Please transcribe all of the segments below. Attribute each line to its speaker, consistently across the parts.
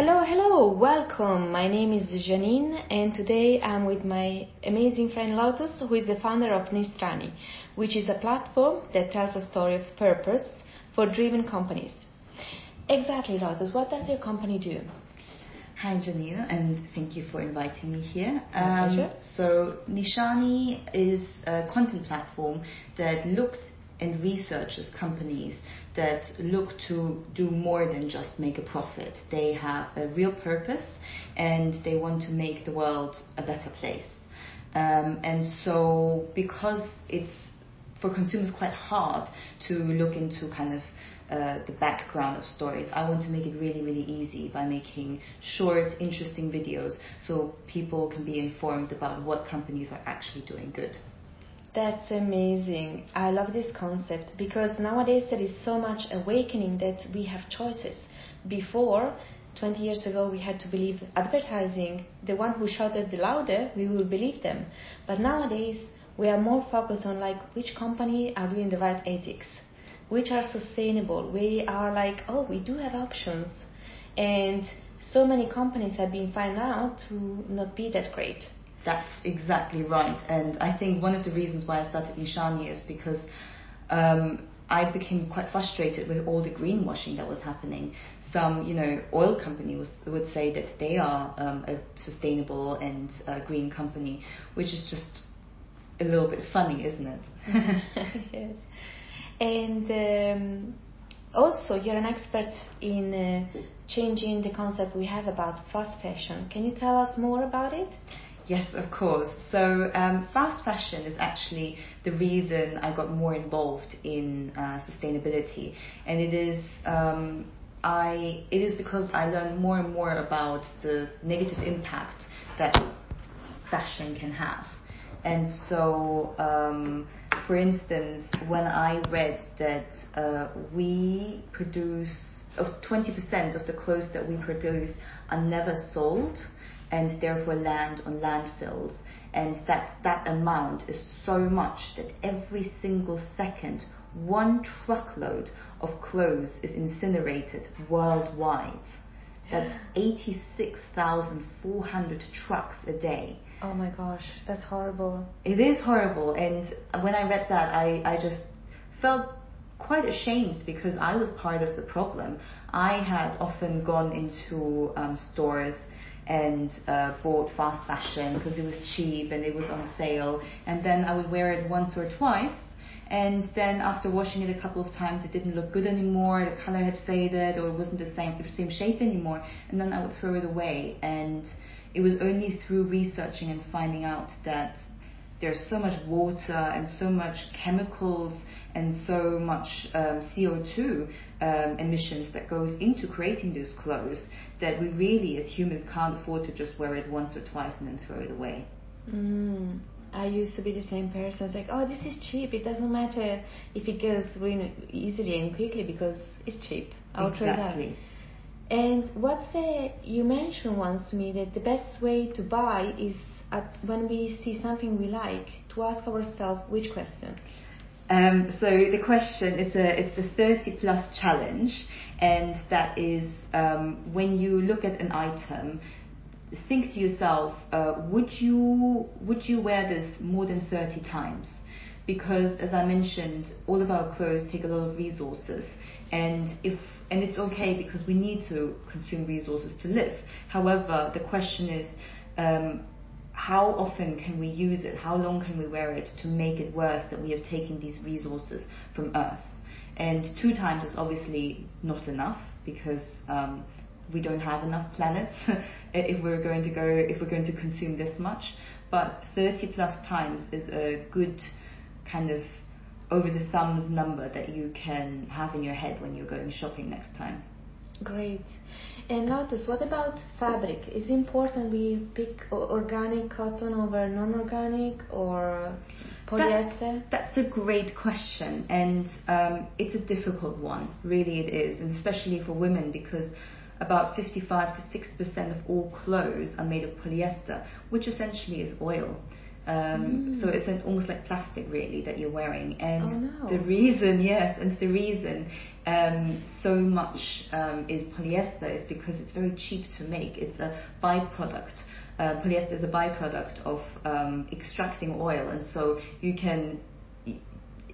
Speaker 1: Hello, hello, welcome. My name is Janine, and today I'm with my amazing friend Lotus, who is the founder of Nishani, which is a platform that tells a story of purpose for driven companies. Exactly, Lotus, what does your company do?
Speaker 2: Hi, Janine, and thank you for inviting me here. Um, so, Nishani is a content platform that looks and researchers, companies that look to do more than just make a profit. They have a real purpose and they want to make the world a better place. Um, and so, because it's for consumers quite hard to look into kind of uh, the background of stories. I want to make it really, really easy by making short, interesting videos so people can be informed about what companies are actually doing good.
Speaker 1: That's amazing. I love this concept because nowadays there is so much awakening that we have choices. Before, 20 years ago, we had to believe advertising. The one who shouted the louder, we will believe them. But nowadays, we are more focused on like which company are doing the right ethics, which are sustainable. We are like, oh, we do have options. And so many companies have been found out to not be that great.
Speaker 2: That's exactly right. And I think one of the reasons why I started Nishani is because um, I became quite frustrated with all the greenwashing that was happening. Some, you know, oil company was, would say that they are um, a sustainable and uh, green company, which is just a little bit funny, isn't it?
Speaker 1: yes. And um, also, you're an expert in uh, changing the concept we have about fast fashion. Can you tell us more about it?
Speaker 2: Yes, of course. So, um, fast fashion is actually the reason I got more involved in uh, sustainability, and it is um, I it is because I learned more and more about the negative impact that fashion can have. And so, um, for instance, when I read that uh, we produce of 20% of the clothes that we produce are never sold and therefore land on landfills. And that, that amount is so much that every single second, one truckload of clothes is incinerated worldwide. That's 86,400 trucks a day.
Speaker 1: Oh my gosh, that's horrible.
Speaker 2: It is horrible. And when I read that, I, I just felt quite ashamed because I was part of the problem. I had often gone into um, stores and uh, bought fast fashion because it was cheap and it was on sale. And then I would wear it once or twice. And then after washing it a couple of times, it didn't look good anymore. The color had faded, or it wasn't the same the same shape anymore. And then I would throw it away. And it was only through researching and finding out that there's so much water and so much chemicals and so much um, CO2 um, emissions that goes into creating those clothes that we really, as humans, can't afford to just wear it once or twice and then throw it away.
Speaker 1: Mm. I used to be the same person. It's like, oh, this is cheap. It doesn't matter if it goes really easily and quickly because it's cheap. I'll try that.
Speaker 2: exactly.
Speaker 1: And what's the? You mentioned once to me that the best way to buy is at, when we see something we like to ask ourselves which question.
Speaker 2: Um, so the question is a it's the 30 plus challenge, and that is um, when you look at an item, think to yourself, uh, would you would you wear this more than 30 times? Because as I mentioned, all of our clothes take a lot of resources, and if and it's okay because we need to consume resources to live. However, the question is. Um, how often can we use it? How long can we wear it to make it worth that we have taken these resources from Earth? And two times is obviously not enough because um, we don't have enough planets if we're going to go if we're going to consume this much. But 30 plus times is a good kind of over the thumbs number that you can have in your head when you're going shopping next time.
Speaker 1: Great. And Lotus, what about fabric? Is it important we pick organic cotton over non-organic or polyester?
Speaker 2: That, that's a great question, and um, it's a difficult one. Really, it is, and especially for women because about 55 to 60 percent of all clothes are made of polyester, which essentially is oil. Um, mm. So it's an, almost like plastic, really, that you're wearing. And
Speaker 1: oh, no.
Speaker 2: the reason, yes, and the reason um, so much um, is polyester is because it's very cheap to make. It's a byproduct. Uh, polyester is a byproduct of um, extracting oil, and so you can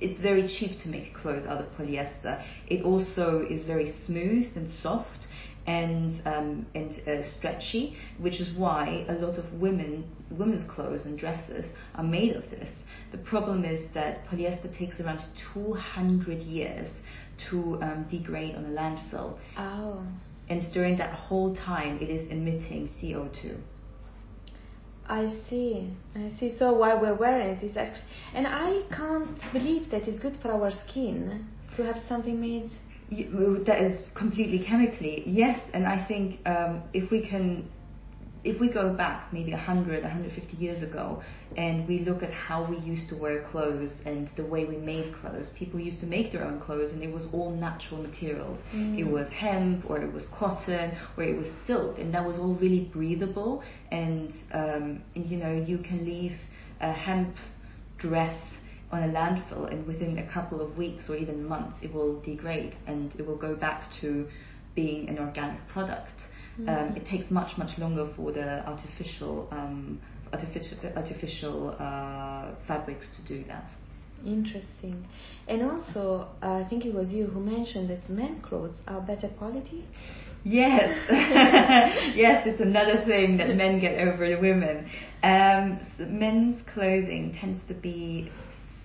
Speaker 2: it's very cheap to make clothes out of polyester. It also is very smooth and soft and um, and uh, stretchy, which is why a lot of women women's clothes and dresses are made of this. The problem is that polyester takes around 200 years to um, degrade on a landfill.
Speaker 1: Oh.
Speaker 2: And during that whole time, it is emitting CO2.
Speaker 1: I see. I see. So why we're wearing it is actually, and I can't believe that it's good for our skin to have something made.
Speaker 2: That is completely chemically yes, and I think um, if we can if we go back maybe 100, 150 years ago, and we look at how we used to wear clothes and the way we made clothes, people used to make their own clothes and it was all natural materials. Mm. It was hemp or it was cotton or it was silk and that was all really breathable and, um, and you know, you can leave a hemp dress on a landfill and within a couple of weeks or even months it will degrade and it will go back to being an organic product. Mm. Um, it takes much much longer for the artificial um, artificial artificial uh, fabrics to do that.
Speaker 1: Interesting. And also, uh, I think it was you who mentioned that men clothes are better quality.
Speaker 2: Yes, yes, it's another thing that men get over the women. Um, men's clothing tends to be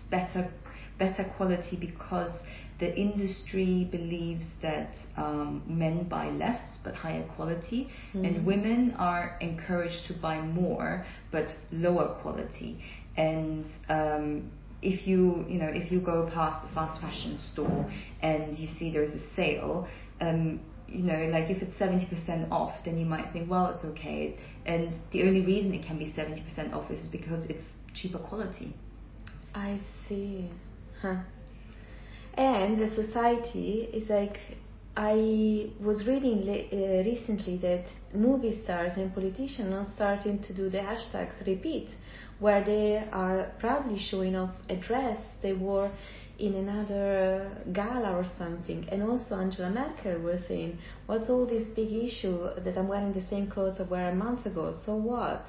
Speaker 2: better, better quality because the industry believes that um, men buy less but higher quality, mm-hmm. and women are encouraged to buy more but lower quality. And um, if you you know if you go past a fast fashion store and you see there's a sale, um, you know, like if it's 70% off, then you might think, well, it's okay. And the only reason it can be 70% off is because it's cheaper quality.
Speaker 1: I see. Huh and the society is like I was reading uh, recently that movie stars and politicians are starting to do the hashtags repeat, where they are proudly showing off a dress they wore in another gala or something. And also Angela Merkel was saying, what's all this big issue that I'm wearing the same clothes I wore a month ago? So what?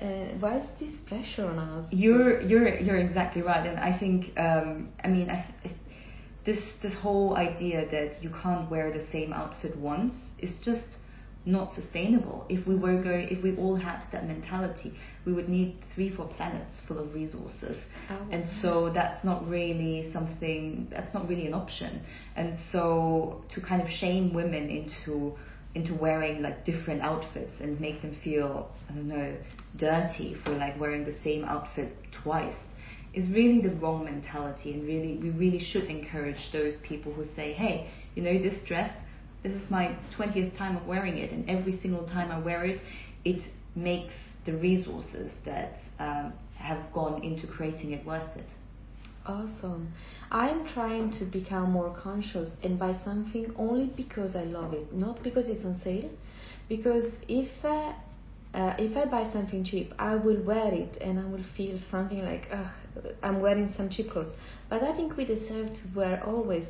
Speaker 1: Uh, why is this pressure on us?
Speaker 2: You're you're you're exactly right, and I think um, I mean I, this this whole idea that you can't wear the same outfit once is just not sustainable. If we were going, if we all had that mentality, we would need three, four planets full of resources, oh. and so that's not really something. That's not really an option. And so to kind of shame women into into wearing like different outfits and make them feel I don't know dirty for like wearing the same outfit twice is really the wrong mentality. And really we really should encourage those people who say, hey, you know, this dress, this is my 20th time of wearing it. And every single time I wear it, it makes the resources that um, have gone into creating it worth it.
Speaker 1: Awesome. I'm trying to become more conscious and buy something only because I love it, not because it's on sale. Because if uh, uh, if I buy something cheap, I will wear it and I will feel something like, I'm wearing some cheap clothes. But I think we deserve to wear always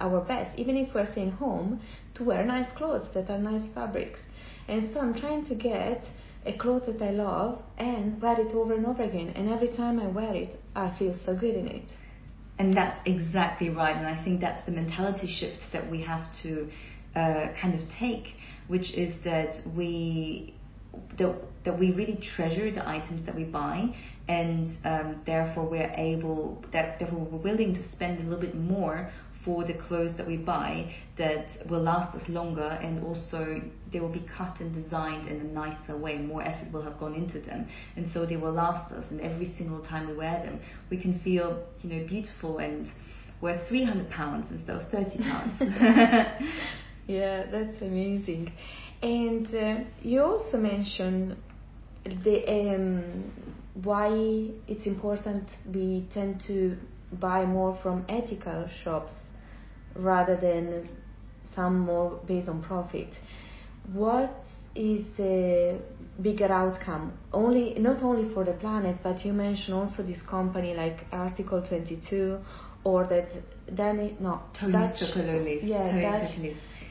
Speaker 1: our best, even if we're staying home, to wear nice clothes that are nice fabrics. And so I'm trying to get a cloth that I love and wear it over and over again. And every time I wear it, I feel so good in it.
Speaker 2: And that's exactly right. And I think that's the mentality shift that we have to uh, kind of take, which is that we that, that we really treasure the items that we buy and um, therefore we're able that therefore we're willing to spend a little bit more for the clothes that we buy that will last us longer and also they will be cut and designed in a nicer way. More effort will have gone into them. And so they will last us. And every single time we wear them we can feel you know beautiful and we're 300 pounds instead of 30 pounds.
Speaker 1: Yeah that's amazing. And uh, you also mentioned the um, why it's important we tend to buy more from ethical shops rather than some more based on profit. What is the bigger outcome? Only not only for the planet, but you mentioned also this company like Article 22, or that then no
Speaker 2: Dutch, yeah,
Speaker 1: Dutch,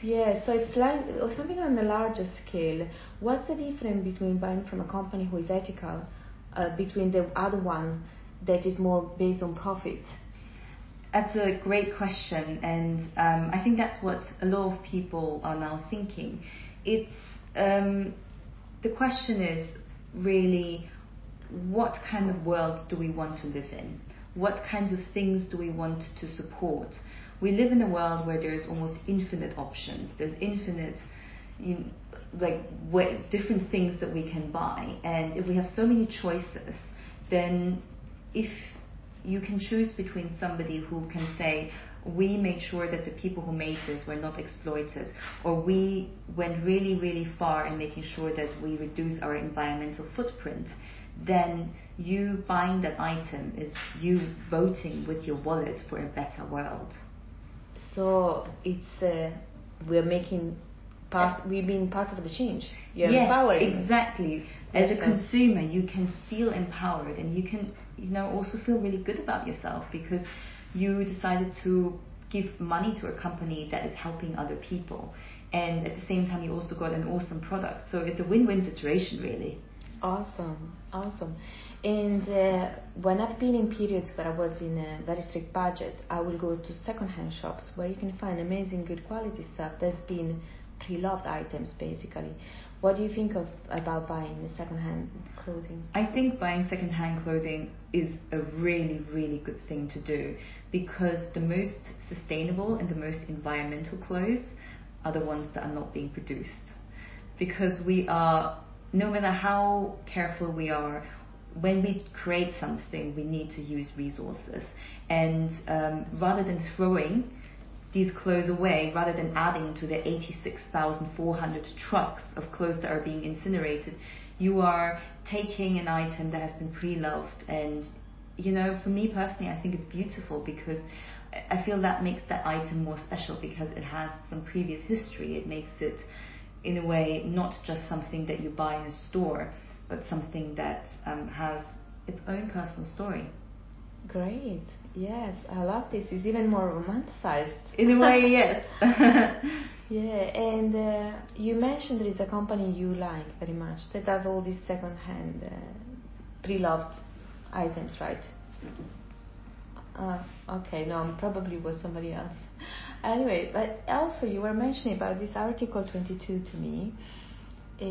Speaker 1: yeah. So it's like or something on the larger scale. What's the difference between buying from a company who is ethical, uh, between the other one that is more based on profit?
Speaker 2: That's a great question, and um, I think that's what a lot of people are now thinking. It's um, the question is really what kind of world do we want to live in? What kinds of things do we want to support? We live in a world where there's almost infinite options. There's infinite, you know, like way, different things that we can buy, and if we have so many choices, then if you can choose between somebody who can say, we made sure that the people who made this were not exploited, or we went really, really far in making sure that we reduce our environmental footprint, then you buying that item is you voting with your wallet for a better world.
Speaker 1: So it's uh, we're making part, we're being part of the change. You're
Speaker 2: yes,
Speaker 1: empowering.
Speaker 2: exactly. As a consumer, you can feel empowered, and you can you know, also feel really good about yourself because you decided to give money to a company that is helping other people. And at the same time, you also got an awesome product. So it's a win-win situation, really.
Speaker 1: Awesome, awesome. And uh, when I've been in periods where I was in a very strict budget, I will go to second-hand shops where you can find amazing, good quality stuff that's been pre-loved items, basically. What do you think of about buying second-hand clothing?
Speaker 2: I think buying second-hand clothing is a really, really good thing to do because the most sustainable and the most environmental clothes are the ones that are not being produced. Because we are, no matter how careful we are, when we create something, we need to use resources. And um, rather than throwing these clothes away rather than adding to the 86,400 trucks of clothes that are being incinerated. You are taking an item that has been pre-loved and you know, for me personally, I think it's beautiful because I feel that makes that item more special because it has some previous history. It makes it, in a way, not just something that you buy in a store, but something that um, has its own personal story.
Speaker 1: Great. Yes, I love this. It's even more romanticized.
Speaker 2: In a way, yes.
Speaker 1: yeah, and uh, you mentioned there is a company you like very much that does all these second-hand, uh, pre-loved items, right? Uh, okay, no, probably was somebody else. Anyway, but also you were mentioning about this Article 22 to me.
Speaker 2: Uh,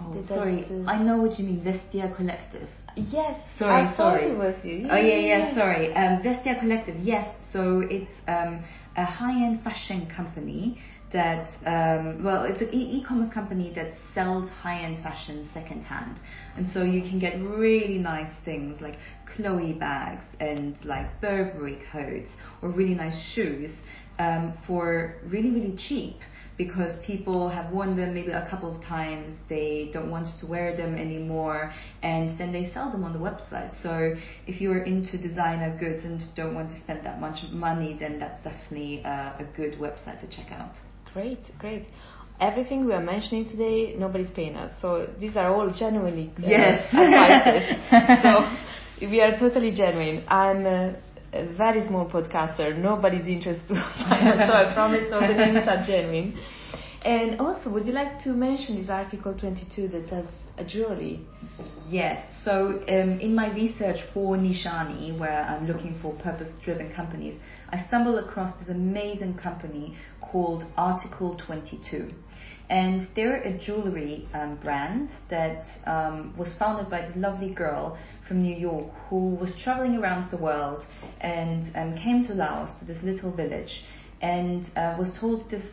Speaker 2: oh, sorry, uh, I know what you mean, Vestiaire Collective.
Speaker 1: Yes.
Speaker 2: Sorry,
Speaker 1: I
Speaker 2: sorry.
Speaker 1: it was you.
Speaker 2: Yeah, oh yeah, yeah, yeah. Sorry. Um, Vestiaire Collective. Yes. So it's um, a high-end fashion company that um, well, it's an e-commerce company that sells high-end fashion secondhand, and so you can get really nice things like Chloe bags and like Burberry coats or really nice shoes um, for really really cheap because people have worn them maybe a couple of times, they don't want to wear them anymore, and then they sell them on the website. So if you're into designer goods and don't want to spend that much money, then that's definitely a, a good website to check out.
Speaker 1: Great, great. Everything we are mentioning today, nobody's paying us. So these are all genuinely uh,
Speaker 2: yes.
Speaker 1: advices. so we are totally genuine. I'm a, a very small podcaster. Nobody's interested in finance, so I promise all the names are genuine. And also, would you like to mention this Article 22 that has a jewelry?
Speaker 2: Yes. So um, in my research for Nishani, where I'm looking for purpose-driven companies, I stumbled across this amazing company called Article 22. And they're a jewelry um, brand that um, was founded by this lovely girl from New York who was traveling around the world and um, came to Laos, to this little village, and uh, was told this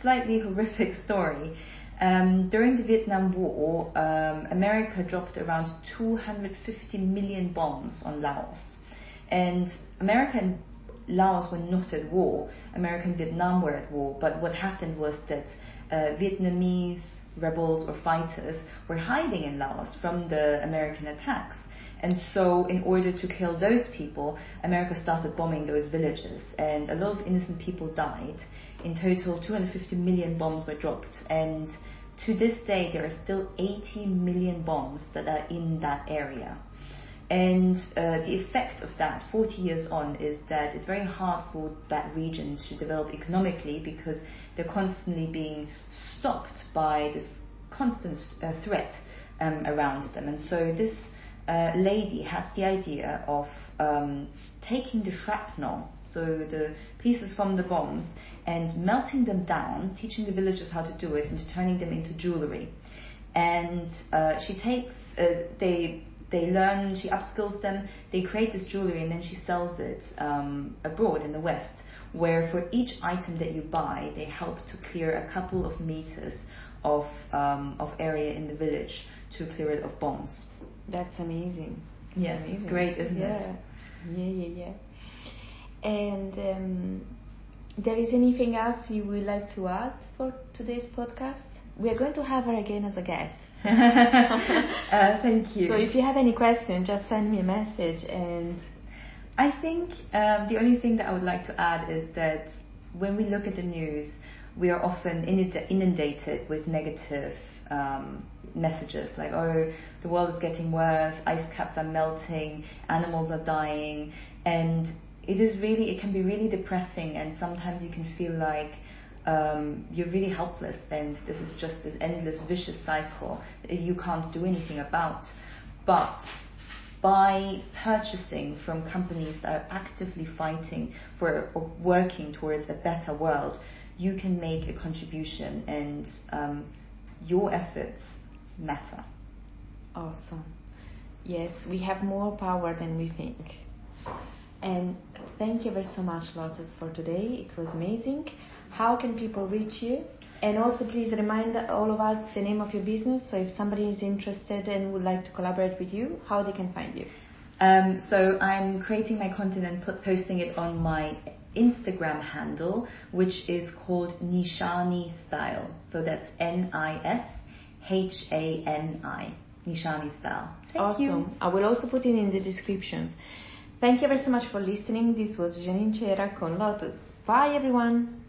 Speaker 2: slightly horrific story. Um, during the Vietnam War, um, America dropped around 250 million bombs on Laos. And America and Laos were not at war. America and Vietnam were at war. But what happened was that uh, Vietnamese rebels or fighters were hiding in Laos from the American attacks. And so, in order to kill those people, America started bombing those villages, and a lot of innocent people died. In total, 250 million bombs were dropped, and to this day, there are still 80 million bombs that are in that area. And uh, the effect of that 40 years on is that it's very hard for that region to develop economically because they're constantly being stopped by this constant uh, threat um, around them. And so this uh, lady had the idea of um, taking the shrapnel, so the pieces from the bombs, and melting them down, teaching the villagers how to do it, and turning them into jewelry. And uh, she takes, uh, they they learn, she upskills them, they create this jewelry, and then she sells it um, abroad in the West, where for each item that you buy, they help to clear a couple of meters of um, of area in the village to clear it of bombs.
Speaker 1: That's amazing.
Speaker 2: Yes,
Speaker 1: amazing.
Speaker 2: it's great, isn't
Speaker 1: yeah.
Speaker 2: it?
Speaker 1: Yeah, yeah, yeah. And um, there is anything else you would like to add for today's podcast? We are going to have her again as a guest.
Speaker 2: uh, thank you.
Speaker 1: So if you have any questions, just send me a message and.
Speaker 2: I think um, the only thing that I would like to add is that when we look at the news, we are often inundated with negative um, messages like, oh, the world is getting worse, ice caps are melting, animals are dying, and it is really, it can be really depressing, and sometimes you can feel like um, you're really helpless, and this is just this endless vicious cycle that you can't do anything about. But by purchasing from companies that are actively fighting for or working towards a better world, you can make a contribution and um, your efforts matter.
Speaker 1: Awesome. Yes, we have more power than we think. And thank you very so much, Lotus, for today. It was amazing. How can people reach you? And also, please remind all of us the name of your business. So, if somebody is interested and would like to collaborate with you, how they can find you.
Speaker 2: Um, so, I'm creating my content and put, posting it on my Instagram handle, which is called Nishani Style. So that's N I S H A N I. Nishani Style.
Speaker 1: Thank awesome. you. I will also put it in the descriptions. Thank you very so much for listening. This was Janine Cera con Lotus. Bye everyone.